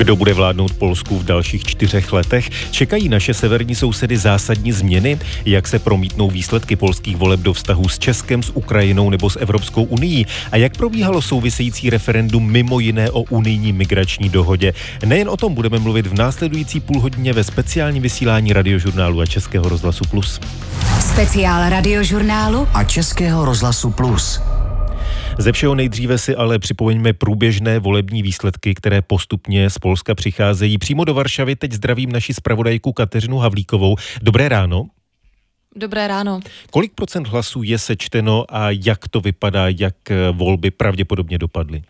Kdo bude vládnout Polsku v dalších čtyřech letech? Čekají naše severní sousedy zásadní změny? Jak se promítnou výsledky polských voleb do vztahu s Českem, s Ukrajinou nebo s Evropskou unii? A jak probíhalo související referendum mimo jiné o unijní migrační dohodě? Nejen o tom budeme mluvit v následující půlhodině ve speciálním vysílání radiožurnálu a Českého rozhlasu Plus. Speciál radiožurnálu a Českého rozhlasu Plus. Ze všeho nejdříve si ale připomeňme průběžné volební výsledky, které postupně z Polska přicházejí. Přímo do Varšavy teď zdravím naši zpravodajku Kateřinu Havlíkovou. Dobré ráno. Dobré ráno. Kolik procent hlasů je sečteno a jak to vypadá, jak volby pravděpodobně dopadly?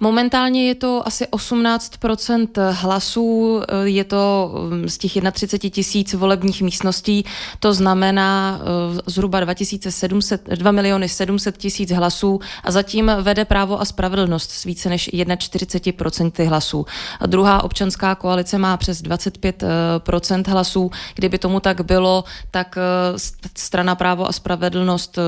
Momentálně je to asi 18% hlasů, je to mm, z těch 31 tisíc volebních místností, to znamená eh, zhruba 2700, 2 miliony 700 tisíc hlasů a zatím vede právo a spravedlnost s více než 41% hlasů. A druhá občanská koalice má přes 25% hlasů. Kdyby tomu tak bylo, tak eh, strana právo a spravedlnost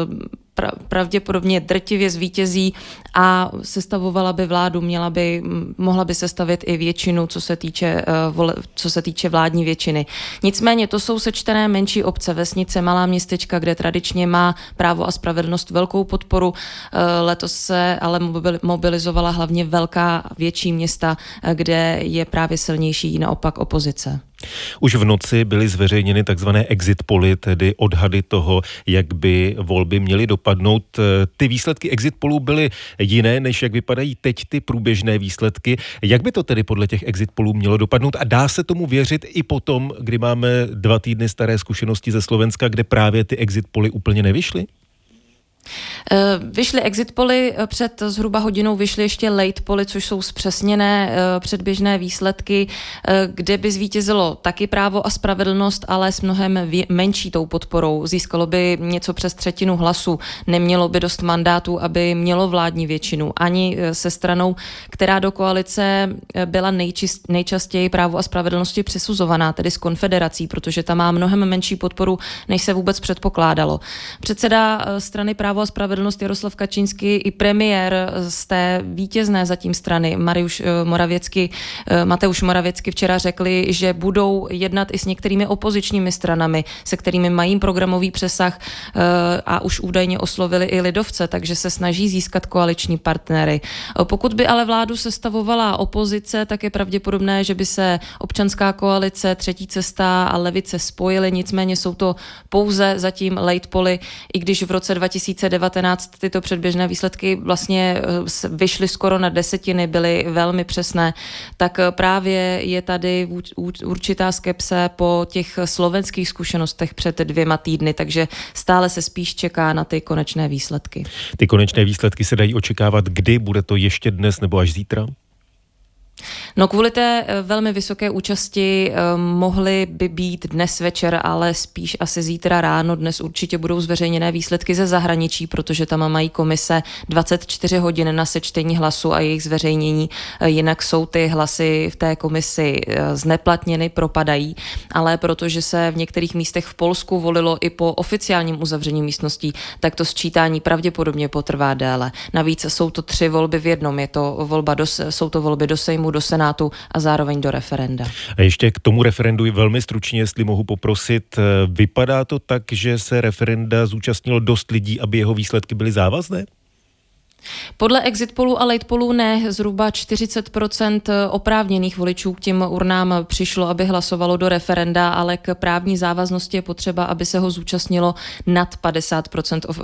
pravděpodobně drtivě zvítězí a sestavovala by vládu, měla by, mohla by sestavit i většinu, co se týče, uh, co se týče vládní většiny. Nicméně to jsou sečtené menší obce, vesnice, malá městečka, kde tradičně má právo a spravedlnost velkou podporu. Uh, letos se ale mobilizovala hlavně velká větší města, uh, kde je právě silnější naopak opozice. Už v noci byly zveřejněny takzvané exit poly, tedy odhady toho, jak by volby měly dopadnout. Ty výsledky exit polů byly jiné, než jak vypadají teď ty průběžné výsledky. Jak by to tedy podle těch exit polů mělo dopadnout a dá se tomu věřit i potom, kdy máme dva týdny staré zkušenosti ze Slovenska, kde právě ty exit poly úplně nevyšly? Eh, vyšly exit poly, eh, před zhruba hodinou vyšly ještě late poly, což jsou zpřesněné eh, předběžné výsledky, kde by zvítězilo taky právo a spravedlnost, ale s mnohem menší tou podporou. Získalo by něco přes třetinu hlasu, nemělo by dost mandátů, aby mělo vládní většinu. Ani se stranou, která do koalice byla nejčist, nejčastěji právo a spravedlnosti přisuzovaná, tedy s konfederací, protože ta má mnohem menší podporu, než se vůbec předpokládalo. Předseda strany právo právo a spravedlnost Jaroslav Kačínský i premiér z té vítězné zatím strany Mariuš eh, Moravěcky, eh, Mateuš Moravěcky včera řekli, že budou jednat i s některými opozičními stranami, se kterými mají programový přesah eh, a už údajně oslovili i lidovce, takže se snaží získat koaliční partnery. Pokud by ale vládu sestavovala opozice, tak je pravděpodobné, že by se občanská koalice, třetí cesta a levice spojily, nicméně jsou to pouze zatím late poly, i když v roce 2000 2019 tyto předběžné výsledky vlastně eh, vyšly skoro na desetiny, byly velmi přesné, tak eh, právě je tady určitá skepse po těch slovenských zkušenostech před dvěma týdny, takže stále se spíš čeká na ty konečné výsledky. Ty konečné výsledky se dají očekávat, kdy bude to ještě dnes nebo až zítra? No kvůli té eh, velmi vysoké účasti eh, mohly by být dnes večer, ale spíš asi zítra ráno. Dnes určitě budou zveřejněné výsledky ze zahraničí, protože tam mají komise 24 hodin na sečtení hlasu a jejich zveřejnění. Eh, jinak jsou ty hlasy v té komisi zneplatněny, propadají, ale protože se v některých místech v Polsku volilo i po oficiálním uzavření místností, tak to sčítání pravděpodobně potrvá déle. Navíc jsou to tři volby v jednom. Je to volba do, jsou to volby do Sejmu, do Senátu a zároveň do referenda. A ještě k tomu referendu velmi stručně, jestli mohu poprosit. Vypadá to tak, že se referenda zúčastnilo dost lidí, aby jeho výsledky byly závazné? Podle exit polů a late polů ne, zhruba 40% oprávněných voličů k těm urnám přišlo, aby hlasovalo do referenda, ale k právní závaznosti je potřeba, aby se ho zúčastnilo nad 50% eh,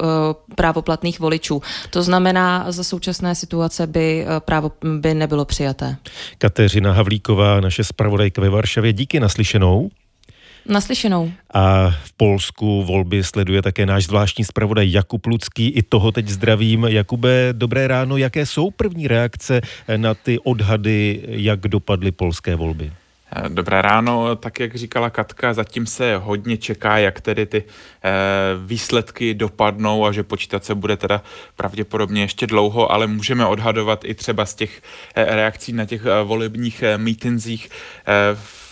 právoplatných voličů. To znamená, za současné situace by eh, právo by nebylo přijaté. Kateřina Havlíková, naše zpravodajka ve Varšavě, díky naslyšenou. Naslyšenou. A v Polsku volby sleduje také náš zvláštní zpravodaj Jakub Lucký. I toho teď zdravím. Jakube, dobré ráno. Jaké jsou první reakce na ty odhady, jak dopadly polské volby? Dobré ráno, tak jak říkala Katka, zatím se hodně čeká, jak tedy ty eh, výsledky dopadnou a že počítat se bude teda pravděpodobně ještě dlouho, ale můžeme odhadovat i třeba z těch eh, reakcí na těch eh, volebních mítinzích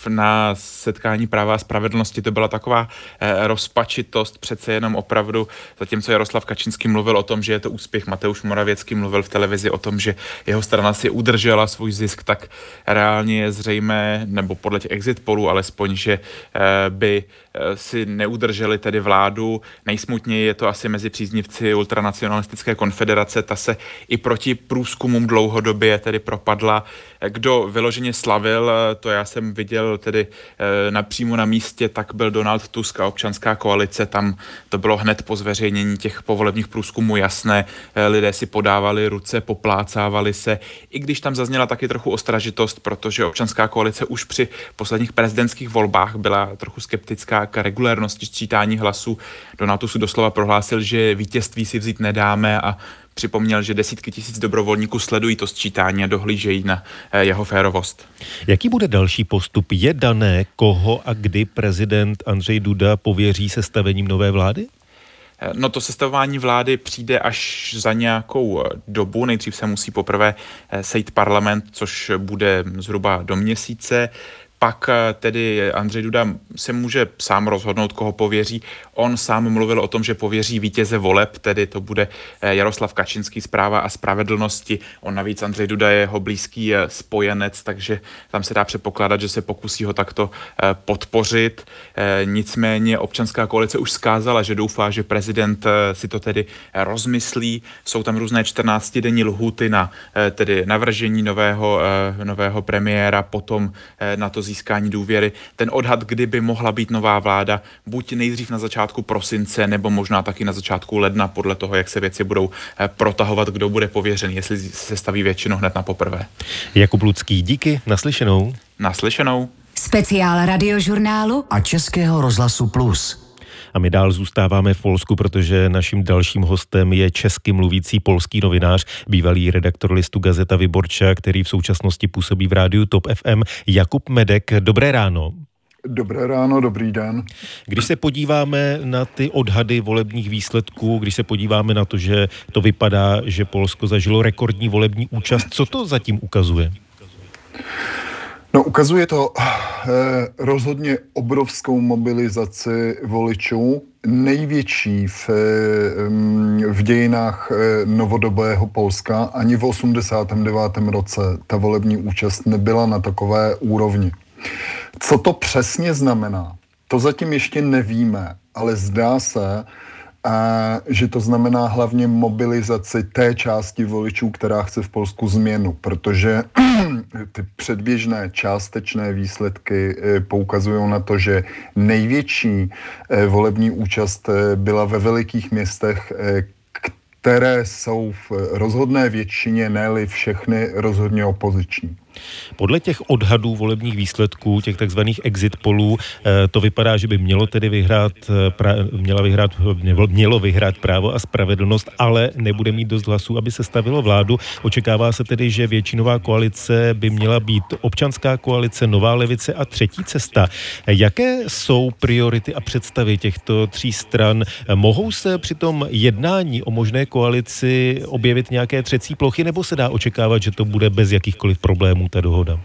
na setkání práva a spravedlnosti. To byla taková rozpačitost, přece jenom opravdu, zatímco Jaroslav Kačinský mluvil o tom, že je to úspěch, Mateusz Moravěcký mluvil v televizi o tom, že jeho strana si udržela svůj zisk, tak reálně je zřejmé, nebo podle těch exit polů alespoň, že by si neudrželi tedy vládu. Nejsmutněji je to asi mezi příznivci ultranacionalistické konfederace, ta se i proti průzkumům dlouhodobě tedy propadla. Kdo vyloženě slavil, to já jsem viděl tedy eh, napřímo na místě, tak byl Donald Tusk a občanská koalice, tam to bylo hned po zveřejnění těch povolebních průzkumů jasné, eh, lidé si podávali ruce, poplácávali se, i když tam zazněla taky trochu ostražitost, protože občanská koalice už při posledních prezidentských volbách byla trochu skeptická k regulérnosti sčítání hlasů. Donald Tusk doslova prohlásil, že vítězství si vzít nedáme a připomněl, že desítky tisíc dobrovolníků sledují to sčítání a dohlížejí na eh, jeho férovost. Jaký bude další postup? Je dané, koho a kdy prezident Andřej Duda pověří sestavením nové vlády? Eh, no to sestavování vlády přijde až za nějakou eh, dobu. Nejdřív se musí poprvé sejít parlament, což bude zhruba do měsíce pak eh, tedy Andřej Duda se může sám rozhodnout, koho pověří. On sám mluvil o tom, že pověří vítěze voleb, tedy to bude eh, Jaroslav Kačinský zpráva a spravedlnosti. On navíc Andřej Duda je jeho blízký eh, spojenec, takže tam se dá předpokládat, že se pokusí ho takto podpořit. Nicméně občanská koalice už skázala, že doufá, že prezident si to tedy rozmyslí. Jsou tam různé 14-denní lhuty na tedy navržení nového, nového premiéra, potom na to získání důvěry. Ten odhad, kdy by mohla být nová vláda, buď nejdřív na začátku prosince, nebo možná taky na začátku ledna, podle toho, jak se věci budou eh, protahovat, kdo bude pověřený, jestli se staví většinou hned na poprvé. Jakub Lucký, díky, naslyšenou. Naslyšenou. Speciál radiožurnálu a Českého rozhlasu Plus. A my dál zůstáváme v Polsku, protože naším dalším hostem je česky mluvící polský novinář, bývalý redaktor listu Gazeta Vyborča, který v současnosti působí v rádiu Top FM, Jakub Medek. Dobré ráno. Dobré ráno, dobrý den. Když se podíváme na ty odhady volebních výsledků, když se podíváme na to, že to vypadá, že Polsko zažilo rekordní volební účast, co to zatím ukazuje? No, ukazuje to eh, rozhodně obrovskou mobilizaci voličů, největší v, eh, v dějinách eh, novodobého Polska. Ani v 89. roce ta volební účast nebyla na takové úrovni. Co to přesně znamená, to zatím ještě nevíme, ale zdá se, a že to znamená hlavně mobilizaci té části voličů, která chce v Polsku změnu, protože ty předběžné částečné výsledky eh, poukazují na to, že největší eh, volební účast eh, byla ve velikých městech, které jsou v rozhodné většině, ne všechny rozhodně opoziční. Podle těch odhadů volebních výsledků, těch takzvaných exit polů, eh, to vypadá, že by mělo tedy vyhrát, eh, měla vyhrát, mělo vyhrát právo a spravedlnost, ale nebude mít dost hlasů, aby se stavilo vládu. Očekává se tedy, že většinová koalice by měla být občanská koalice, nová levice a třetí cesta. Jaké jsou priority a představy těchto tří stran? Mohou se při tom jednání o možné koalici objevit nějaké třecí plochy, nebo se dá očekávat, že to bude bez jakýchkoliv problémů? Ta dohoda?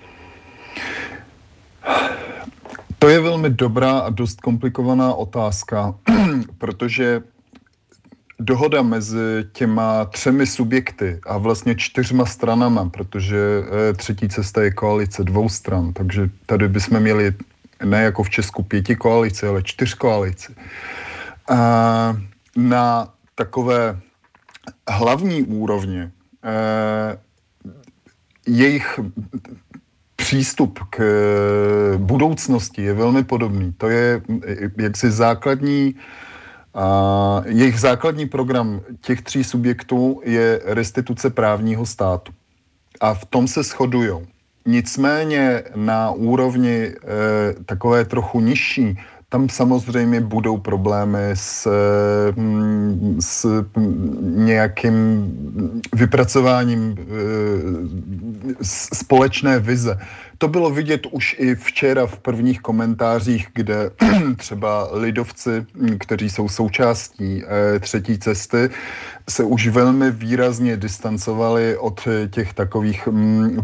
To je velmi dobrá a dost komplikovaná otázka, protože dohoda mezi těma třemi subjekty a vlastně čtyřma stranama, protože eh, třetí cesta je koalice dvou stran, takže tady bychom měli ne jako v Česku pěti koalici, ale čtyř koalici. Na takové hlavní úrovni eh, jejich přístup k budoucnosti je velmi podobný. To je jaksi základní, a jejich základní program těch tří subjektů je restituce právního státu. A v tom se shodují. Nicméně na úrovni e, takové trochu nižší tam samozřejmě budou problémy s, mm, s nějakým vypracováním eh, společné vize. To bylo vidět už i včera v prvních komentářích, kde třeba lidovci, kteří jsou součástí eh, třetí cesty, se už velmi výrazně distancovali od těch takových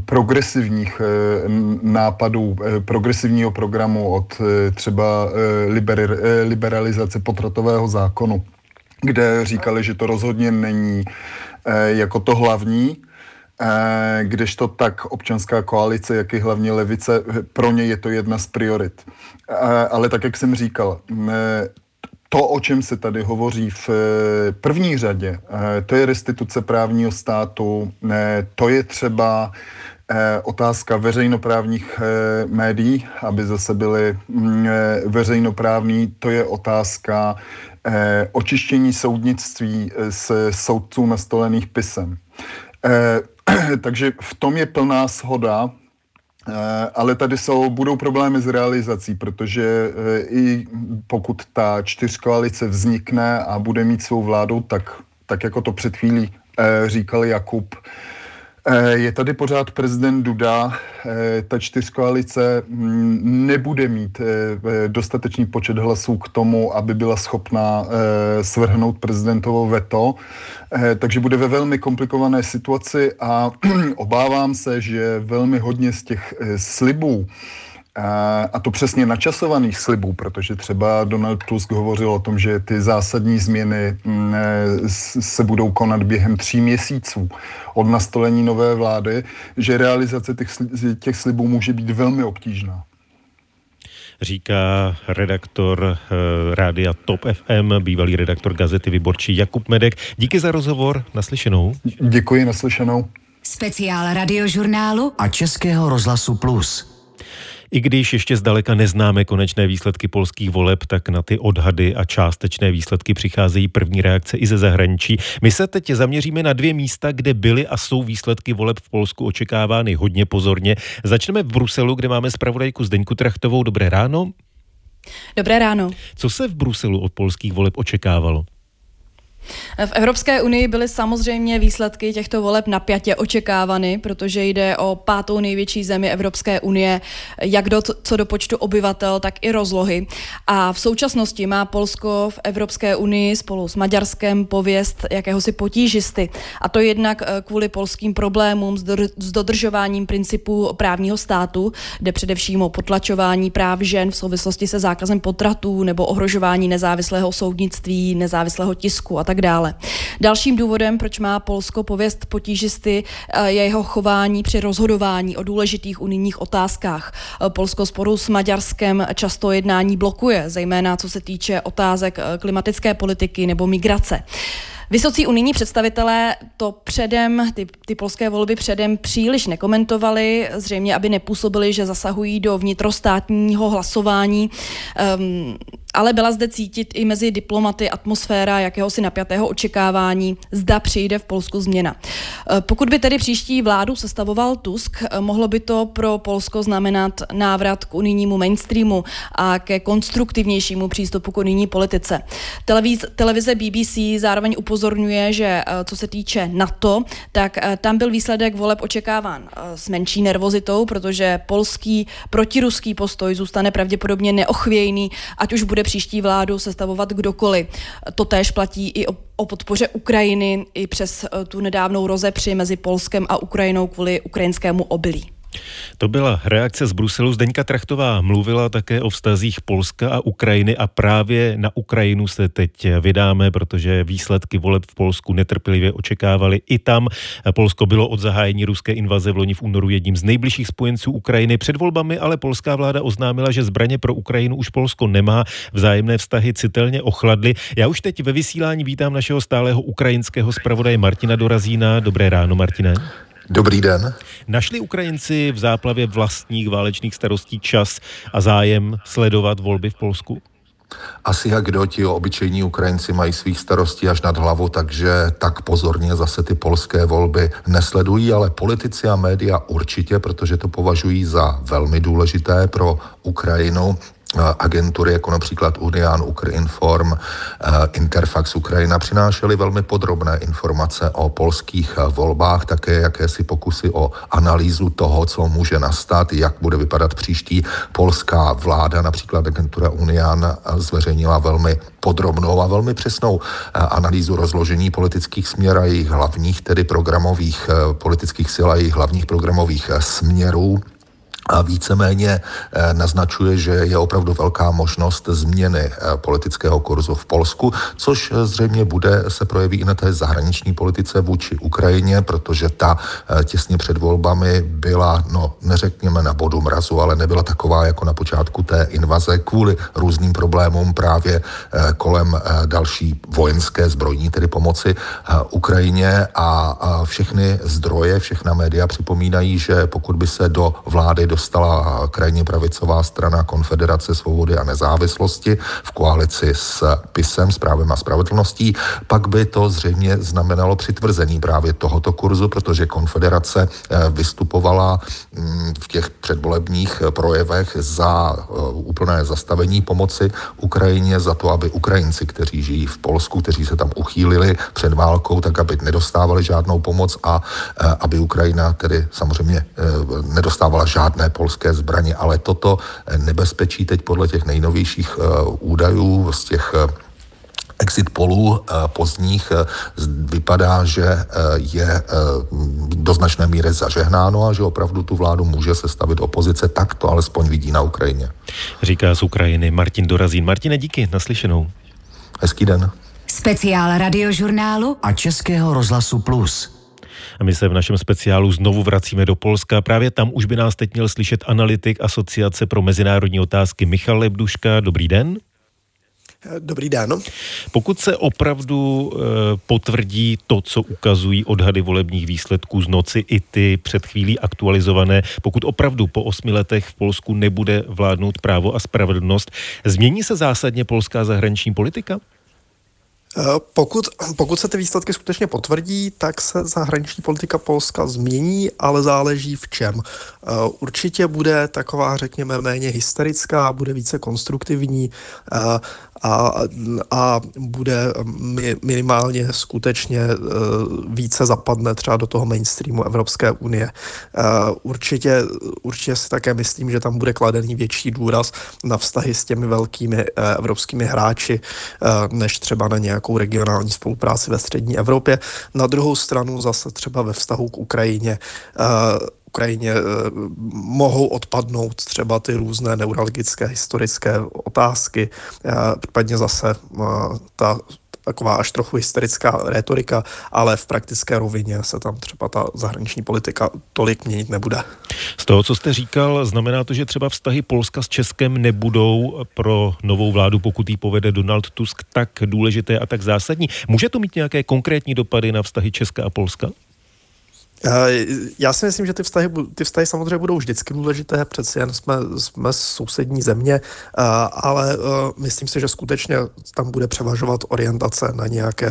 progresivních eh, nápadů, eh, progresivního programu, od třeba liberalizace potratového zákonu, kde říkali, že to rozhodně není jako to hlavní, Eh, kdežto tak občanská koalice, jak i hlavně levice, pro ně je to jedna z priorit. Eh, ale tak, jak jsem říkal, eh, to, o čem se tady hovoří v první řadě, to je restituce právního státu, to je třeba otázka veřejnoprávních médií, aby zase byly mm, veřejnoprávní, to je otázka očištění soudnictví z soudců nastolených pisem. Takže v tom je plná shoda, eh, ale tady jsou, budou problémy s realizací, protože eh, i pokud ta čtyřkoalice vznikne a bude mít svou vládu, tak, tak jako to před chvílí eh, říkal Jakub, je tady pořád prezident Duda. Eh, ta čtyřkoalice mm, nebude mít eh, dostatečný počet hlasů k tomu, aby byla schopná svrhnout prezidentovo veto, takže bude ve velmi komplikované situaci a obávám se, že velmi hodně z těch slibů, a to přesně načasovaných slibů, protože třeba Donald Tusk hovořil o tom, že ty zásadní změny mm, se budou konat během tří měsíců od nastolení nové vlády, že realizace těch, těch slibů může být velmi obtížná říká redaktor uh, rádia Top FM, bývalý redaktor gazety Vyborčí Jakub Medek. Díky za rozhovor, naslyšenou. Děkuji, naslyšenou. Speciál radiožurnálu a Českého rozhlasu Plus. I když ještě zdaleka neznáme konečné výsledky polských voleb, tak na ty odhady a částečné výsledky přicházejí první reakce i ze zahraničí. My se teď zaměříme na dvě místa, kde byly a jsou výsledky voleb v Polsku očekávány hodně pozorně. Začneme v Bruselu, kde máme zpravodajku Zdeňku Trachtovou. Dobré ráno. Dobré ráno. Co se v Bruselu od polských voleb očekávalo? V Evropské unii byly samozřejmě výsledky těchto voleb napjatě očekávány, protože jde o pátou největší zemi Evropské unie, jak do, co do počtu obyvatel, tak i rozlohy. A v současnosti má Polsko v Evropské unii spolu s Maďarskem pověst jakéhosi potížisty. A to jednak eh, kvůli polským problémům s dodržováním principů právního státu, jde především o potlačování práv žen v souvislosti se zákazem potratů nebo ohrožování nezávislého soudnictví, nezávislého tisku a tak tak dále. Dalším důvodem, proč má Polsko pověst potížisty, eh, je jeho chování při rozhodování o důležitých unijních otázkách. Eh, Polsko sporu s Maďarskem často jednání blokuje, zejména co se týče otázek eh, klimatické politiky nebo migrace. Vysocí unijní představitelé to předem, ty, ty polské volby předem příliš nekomentovali, zřejmě aby nepůsobili, že zasahují do vnitrostátního hlasování. Um, ale byla zde cítit i mezi diplomaty atmosféra jakéhosi napjatého očekávání, zda přijde v Polsku změna. E, pokud by tedy příští vládu sestavoval Tusk, e, mohlo by to pro Polsko znamenat návrat k unijnímu mainstreamu a ke konstruktivnějšímu přístupu k unijní politice. Televiz, televize BBC zároveň upozorňuje, že e, co se týče NATO, tak tam byl výsledek voleb očekáván s menší nervozitou, protože polský protiruský postoj zůstane pravděpodobně neochvějný, ať už bude příští vládu sestavovat kdokoliv. To též platí i o, o podpoře Ukrajiny, i přes eh, tu nedávnou rozepři mezi Polskem a Ukrajinou kvůli ukrajinskému obilí. To byla reakce z Bruselu. Zdeňka Trachtová mluvila také o vztazích Polska a Ukrajiny a právě na Ukrajinu se teď vydáme, protože výsledky voleb v Polsku netrpělivě očekávali i tam. Polsko bylo od zahájení ruské invaze v loni v únoru jedním z nejbližších spojenců Ukrajiny. Před volbami ale polská vláda oznámila, že zbraně pro Ukrajinu už Polsko nemá. Vzájemné vztahy citelně ochladly. Já už teď ve vysílání vítám našeho stálého ukrajinského zpravodaje Martina Dorazína. Dobré ráno, Martine. Dobrý den. Našli Ukrajinci v záplavě vlastních válečných starostí čas a zájem sledovat volby v Polsku? Asi jak kdo ti obyčejní Ukrajinci mají svých starostí až nad hlavu, takže tak pozorně zase ty polské volby nesledují, ale politici a média určitě, protože to považují za velmi důležité pro Ukrajinu agentury, jako například Unian, Ukrinform, Interfax Ukrajina, přinášely velmi podrobné informace o polských volbách, také jakési pokusy o analýzu toho, co může nastat, jak bude vypadat příští polská vláda. Například agentura Unian zveřejnila velmi podrobnou a velmi přesnou analýzu rozložení politických směr a jejich hlavních, tedy programových politických sil a jejich hlavních programových směrů a víceméně eh, naznačuje, že je opravdu velká možnost změny eh, politického kurzu v Polsku, což eh, zřejmě bude se projeví i na té zahraniční politice vůči Ukrajině, protože ta těsně před volbami byla, no neřekněme na bodu mrazu, ale nebyla taková jako na počátku té invaze kvůli různým problémům právě kolem další vojenské zbrojní, tedy pomoci Ukrajině. A všechny zdroje, všechna média připomínají, že pokud by se do vlády dostala krajně pravicová strana Konfederace svobody a nezávislosti v koalici s PISem, s právem a spravedlností, pak by to zřejmě znamenalo přitvrzení právě tohoto kurzu, protože Konfederace eh, vystupovala mm, v těch předvolebních projevech za eh, úplné zastavení pomoci Ukrajině, za to, aby Ukrajinci, kteří žijí v Polsku, kteří se tam uchýlili před válkou, tak aby nedostávali žádnou pomoc a eh, aby Ukrajina tedy samozřejmě nedostávala žádné žádné polské zbraně, ale toto nebezpečí teď podle těch nejnovějších eh, údajů z těch eh, exit polů eh, pozdních vypadá, že je do značné míry zažehnáno a že opravdu tu vládu může sestavit opozice, tak to alespoň vidí na Ukrajině. Říká z Ukrajiny Martin Dorazín. Martine, díky, naslyšenou. Hezký den. Speciál radiožurnálu a Českého rozhlasu Plus. A my se v našem speciálu znovu vracíme do Polska. Právě tam už by nás teď měl slyšet analytik Asociace pro mezinárodní otázky Michal Lebduška. Dobrý den. Dobrý den. Pokud se opravdu e, potvrdí to, co ukazují odhady volebních výsledků z noci, i ty před chvílí aktualizované, pokud opravdu po osmi letech v Polsku nebude vládnout právo a spravedlnost, změní se zásadně polská zahraniční politika? Eh, pokud, pokud se ty výsledky skutečně potvrdí, tak se zahraniční politika Polska změní, ale záleží v čem. Eh, určitě bude taková, řekněme, méně hysterická, bude více konstruktivní. Eh, a, a bude minimálně skutečně e, více zapadne třeba do toho mainstreamu Evropské unie. Určitě, určitě si také myslím, že tam bude kladený větší důraz na vztahy s těmi velkými evropskými hráči, než třeba na nějakou regionální spolupráci ve střední Evropě. Na druhou stranu zase třeba ve vztahu k Ukrajině Ukrajině eh, mohou odpadnout třeba ty různé neuralgické historické otázky, eh, případně zase eh, ta taková až trochu hysterická retorika, ale v praktické rovině se tam třeba ta zahraniční politika tolik měnit nebude. Z toho, co jste říkal, znamená to, že třeba vztahy Polska s Českem nebudou pro novou vládu, pokud ji povede Donald Tusk, tak důležité a tak zásadní. Může to mít nějaké konkrétní dopady na vztahy Česka a Polska? Eh, já si myslím, že ty vztahy, ty vztahy samozřejmě budou vždycky důležité, přeci jen jsme, jsme sousední země, eh, ale eh, myslím si, že skutečně tam bude převažovat orientace na nějaké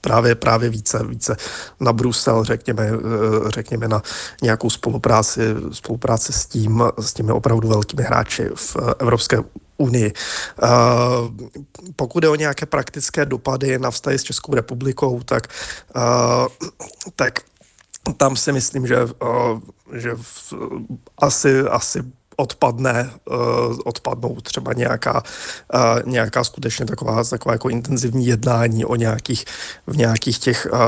právě, právě více, více na Brusel, řekněme, řekněme na nějakou spolupráci, spolupráci s tím, s těmi opravdu velkými hráči v Evropské unii. Pokud je o nějaké praktické dopady na vztahy s Českou republikou, tak, tak tam si myslím, že, že asi, asi odpadne, uh, odpadnou třeba nějaká, uh, nějaká skutečně taková, taková jako intenzivní jednání o nějakých, v nějakých těch, uh,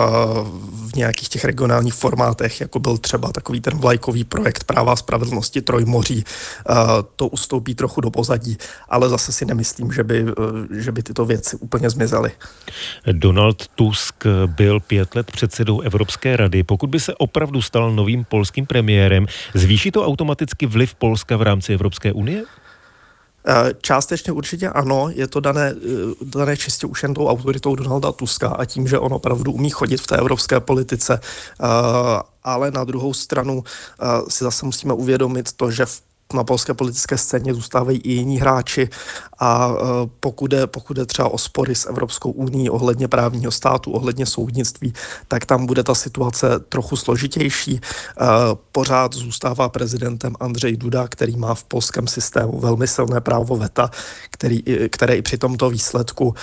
v nějakých těch regionálních formátech, jako byl třeba takový ten vlajkový projekt práva a spravedlnosti Trojmoří, to ustoupí trochu do pozadí, ale zase si nemyslím, že by, že by tyto věci úplně zmizely. Donald Tusk byl pět let předsedou Evropské rady. Pokud by se opravdu stal novým polským premiérem, zvýší to automaticky vliv Polska v rámci Evropské unie? Eh, částečně určitě ano, je to dané, eh, dané čistě už jen tou autoritou Donalda Tuska a tím, že on opravdu umí chodit v té evropské politice, eh, ale na druhou stranu si zase musíme uvědomit to, že v na polské politické scéně zůstávají i jiní hráči a pokud je, pokud je třeba o spory s Evropskou unii ohledně právního státu, ohledně soudnictví, tak tam bude ta situace trochu složitější. Pořád zůstává prezidentem Andřej Duda, který má v polském systému velmi silné právo veta, který, které i při tomto výsledku,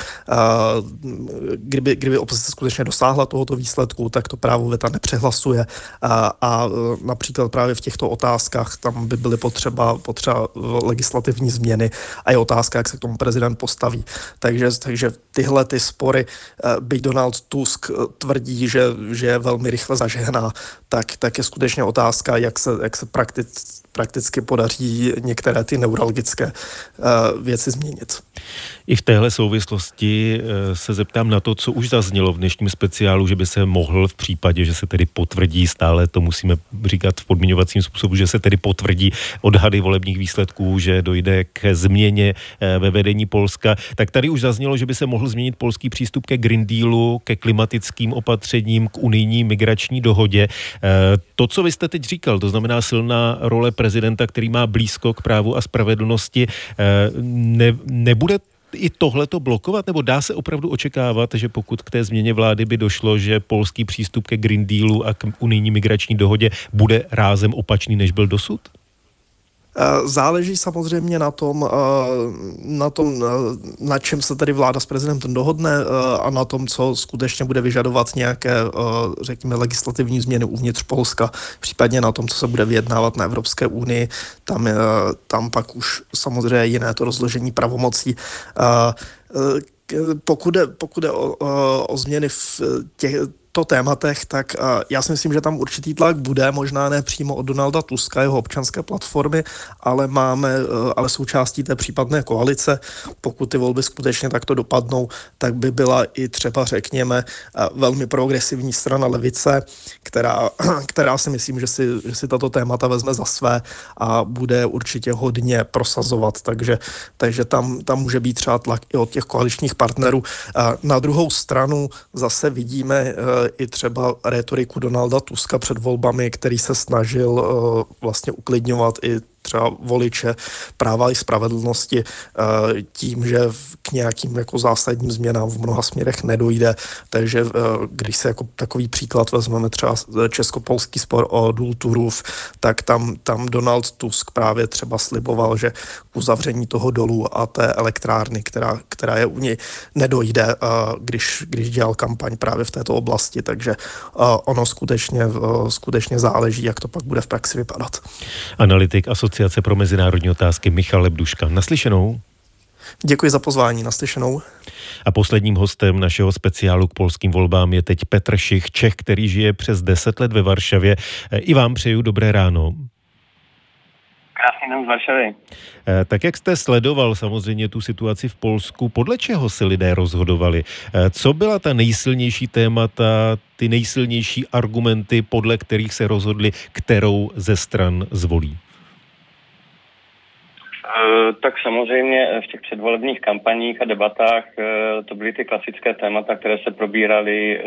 kdyby, kdyby opozice skutečně dosáhla tohoto výsledku, tak to právo veta nepřehlasuje a, a například právě v těchto otázkách tam by byly potřeba, potřeba legislativní změny a je otázka, jak se k tomu prezident postaví. Takže, takže tyhle ty spory, eh, byť Donald Tusk eh, tvrdí, že, že je velmi rychle zažehná, tak, tak je skutečně otázka, jak se, jak se prakticky prakticky podaří některé ty neuralgické uh, věci změnit. I v téhle souvislosti uh, se zeptám na to, co už zaznělo v dnešním speciálu, že by se mohl v případě, že se tedy potvrdí, stále to musíme říkat v podmiňovacím způsobu, že se tedy potvrdí odhady volebních výsledků, že dojde k změně uh, ve vedení Polska, tak tady už zaznělo, že by se mohl změnit polský přístup ke Green Dealu, ke klimatickým opatřením, k unijní migrační dohodě. To, co vy jste teď říkal, to znamená silná role prezidenta, který má blízko k právu a spravedlnosti, eh, ne, nebude i tohle to blokovat, nebo dá se opravdu očekávat, že pokud k té změně vlády by došlo, že polský přístup ke Green Dealu a k unijní migrační dohodě bude rázem opačný, než byl dosud? Eh, záleží samozřejmě na tom, eh, na, tom, eh, na čem se tady vláda s prezidentem dohodne a na tom, co skutečně bude vyžadovat nějaké, řekněme, legislativní změny uvnitř Polska, případně na tom, co se bude vyjednávat na Evropské unii. Tam, tam pak už samozřejmě jiné to rozložení pravomocí pokud je, pokud je o, o, o změny v těch, těchto tématech, tak já si myslím, že tam určitý tlak bude, možná ne přímo od Donalda Tuska, jeho občanské platformy, ale máme, e, ale součástí té případné koalice, pokud ty volby skutečně takto dopadnou, tak by byla i třeba, řekněme, e, velmi progresivní strana levice, která, která si myslím, že si, že si tato témata vezme za své a bude určitě hodně prosazovat, takže, takže tam, tam může být třeba tlak i od těch koaličních partnerů. Na druhou stranu zase vidíme i třeba retoriku Donalda Tuska před volbami, který se snažil uh, vlastně uklidňovat i třeba voliče práva i spravedlnosti eh, tím, že k nějakým jako zásadním změnám v mnoha směrech nedojde. Takže eh, když se jako takový příklad vezmeme třeba českopolský spor o důl Turów, tak tam, tam Donald Tusk právě třeba sliboval, že k uzavření toho dolu a té elektrárny, která, která je u něj, nedojde, eh, když, když dělal kampaň právě v této oblasti. Takže ono skutečně, skutečně záleží, jak to pak bude v praxi vypadat. Analytik asociace Asociace pro mezinárodní otázky Michal Lebduška. Naslyšenou. Děkuji za pozvání, naslyšenou. A posledním hostem našeho speciálu k polským volbám je teď Petr Šich, Čech, který žije přes 10 let ve Varšavě. I vám přeju dobré ráno. Krásný den z Varšavy. Eh, tak jak jste sledoval samozřejmě tu situaci v Polsku, podle čeho se lidé rozhodovali? Eh, co byla ta nejsilnější témata, ty nejsilnější argumenty, podle kterých se rozhodli, kterou ze stran zvolí? Eh, tak samozřejmě v těch předvolebních kampaních a debatách eh, to byly ty klasické témata, které se probíraly, eh,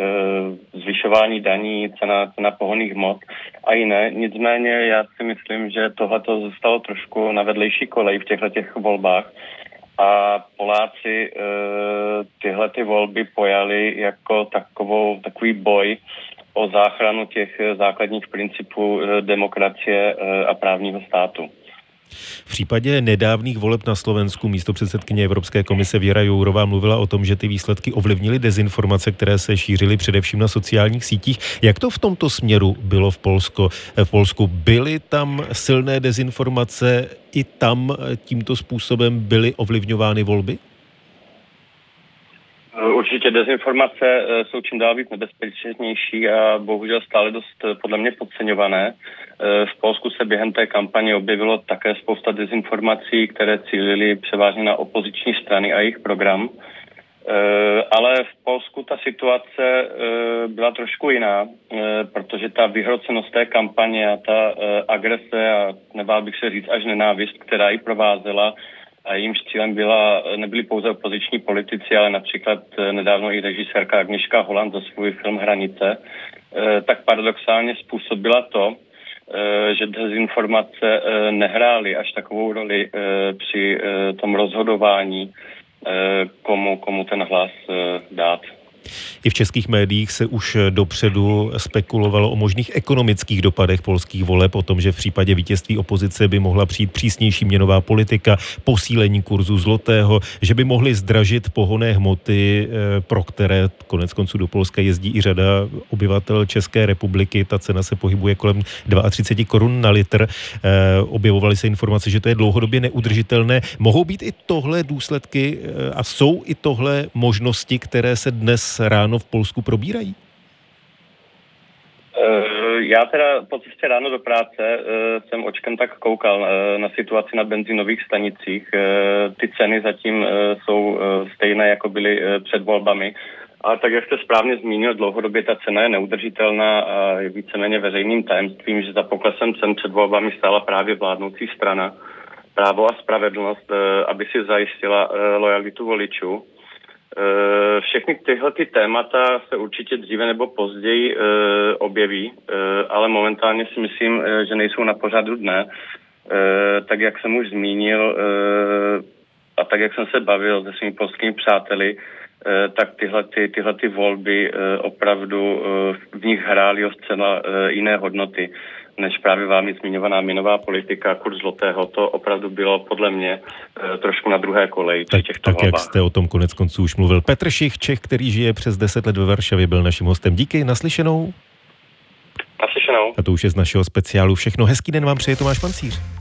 zvyšování daní, cena, cena pohonných hmot a jiné. Nicméně já si myslím, že tohle to zůstalo trošku na vedlejší kolej v těchto těch volbách a Poláci tyhle ty volby pojali jako takovou, takový boj o záchranu těch základních principů demokracie a právního státu. V případě nedávných voleb na Slovensku místo předsedkyně Evropské komise Věra Jourová mluvila o tom, že ty výsledky ovlivnily dezinformace, které se šířily především na sociálních sítích. Jak to v tomto směru bylo v Polsku? V Polsku byly tam silné dezinformace, i tam tímto způsobem byly ovlivňovány volby? Určitě dezinformace eh, jsou čím dál víc nebezpečnější a bohužel stále dost eh, podle mě podceňované. Eh, v Polsku se během té kampaně objevilo také spousta dezinformací, které cílily převážně na opoziční strany a jejich program. Ale v Polsku ta situace byla trošku jiná, protože ta vyhrocenost té kampaně a ta agrese a nebál bych se říct až nenávist, která ji provázela, a jejímž cílem byla, nebyli pouze opoziční politici, ale například eh, nedávno i režisérka Agnieszka Holland za svůj film Hranice, eh, tak paradoxálně způsobila to, že dezinformace nehrály až takovou roli při tom rozhodování, komu, komu ten hlas dát. I v českých médiích se už dopředu spekulovalo o možných ekonomických dopadech polských voleb, o tom, že v případě vítězství opozice by mohla přijít přísnější měnová politika, posílení kurzu zlotého, že by mohly zdražit pohonné hmoty, eh, pro které konec konců do Polska jezdí i řada obyvatel České republiky. Ta cena se pohybuje kolem 32 korun na litr. Eh, objevovaly se informace, že to je dlouhodobě neudržitelné. Mohou být i tohle důsledky eh, a jsou i tohle možnosti, které se dnes ráno v Polsku probírají? Eh, já teda po cestě ráno do práce eh, jsem očkem tak koukal eh, na situaci na benzinových stanicích. Ty ceny zatím jsou stejné, jako byly před volbami. A tak, jak jste správně zmínil, dlouhodobě ta cena je neudržitelná a je víceméně veřejným tajemstvím, že za poklesem cen před volbami stála právě vládnoucí strana právo a spravedlnost, aby si zajistila lojalitu voličů. Eh, všechny tyhle ty témata se určitě dříve nebo později uh, objeví, uh, ale momentálně si myslím, že nejsou na pořadu dne. Tak jak jsem už zmínil a tak jak jsem se bavil se svými polskými přáteli, tak tyhle, ty, tyhle ty volby opravdu v nich hrály o zcela jiné hodnoty než právě vámi zmiňovaná měnová politika, kurz zlotého, to opravdu bylo podle mě e, trošku na druhé koleji tak, těchto Tak jak jste o tom konec konců už mluvil. Petr Šich, Čech, který žije přes 10 let ve Varšavě, byl naším hostem. Díky, naslyšenou. Naslyšenou. A to už je z našeho speciálu všechno. Hezký den vám přeje Tomáš Pancíř.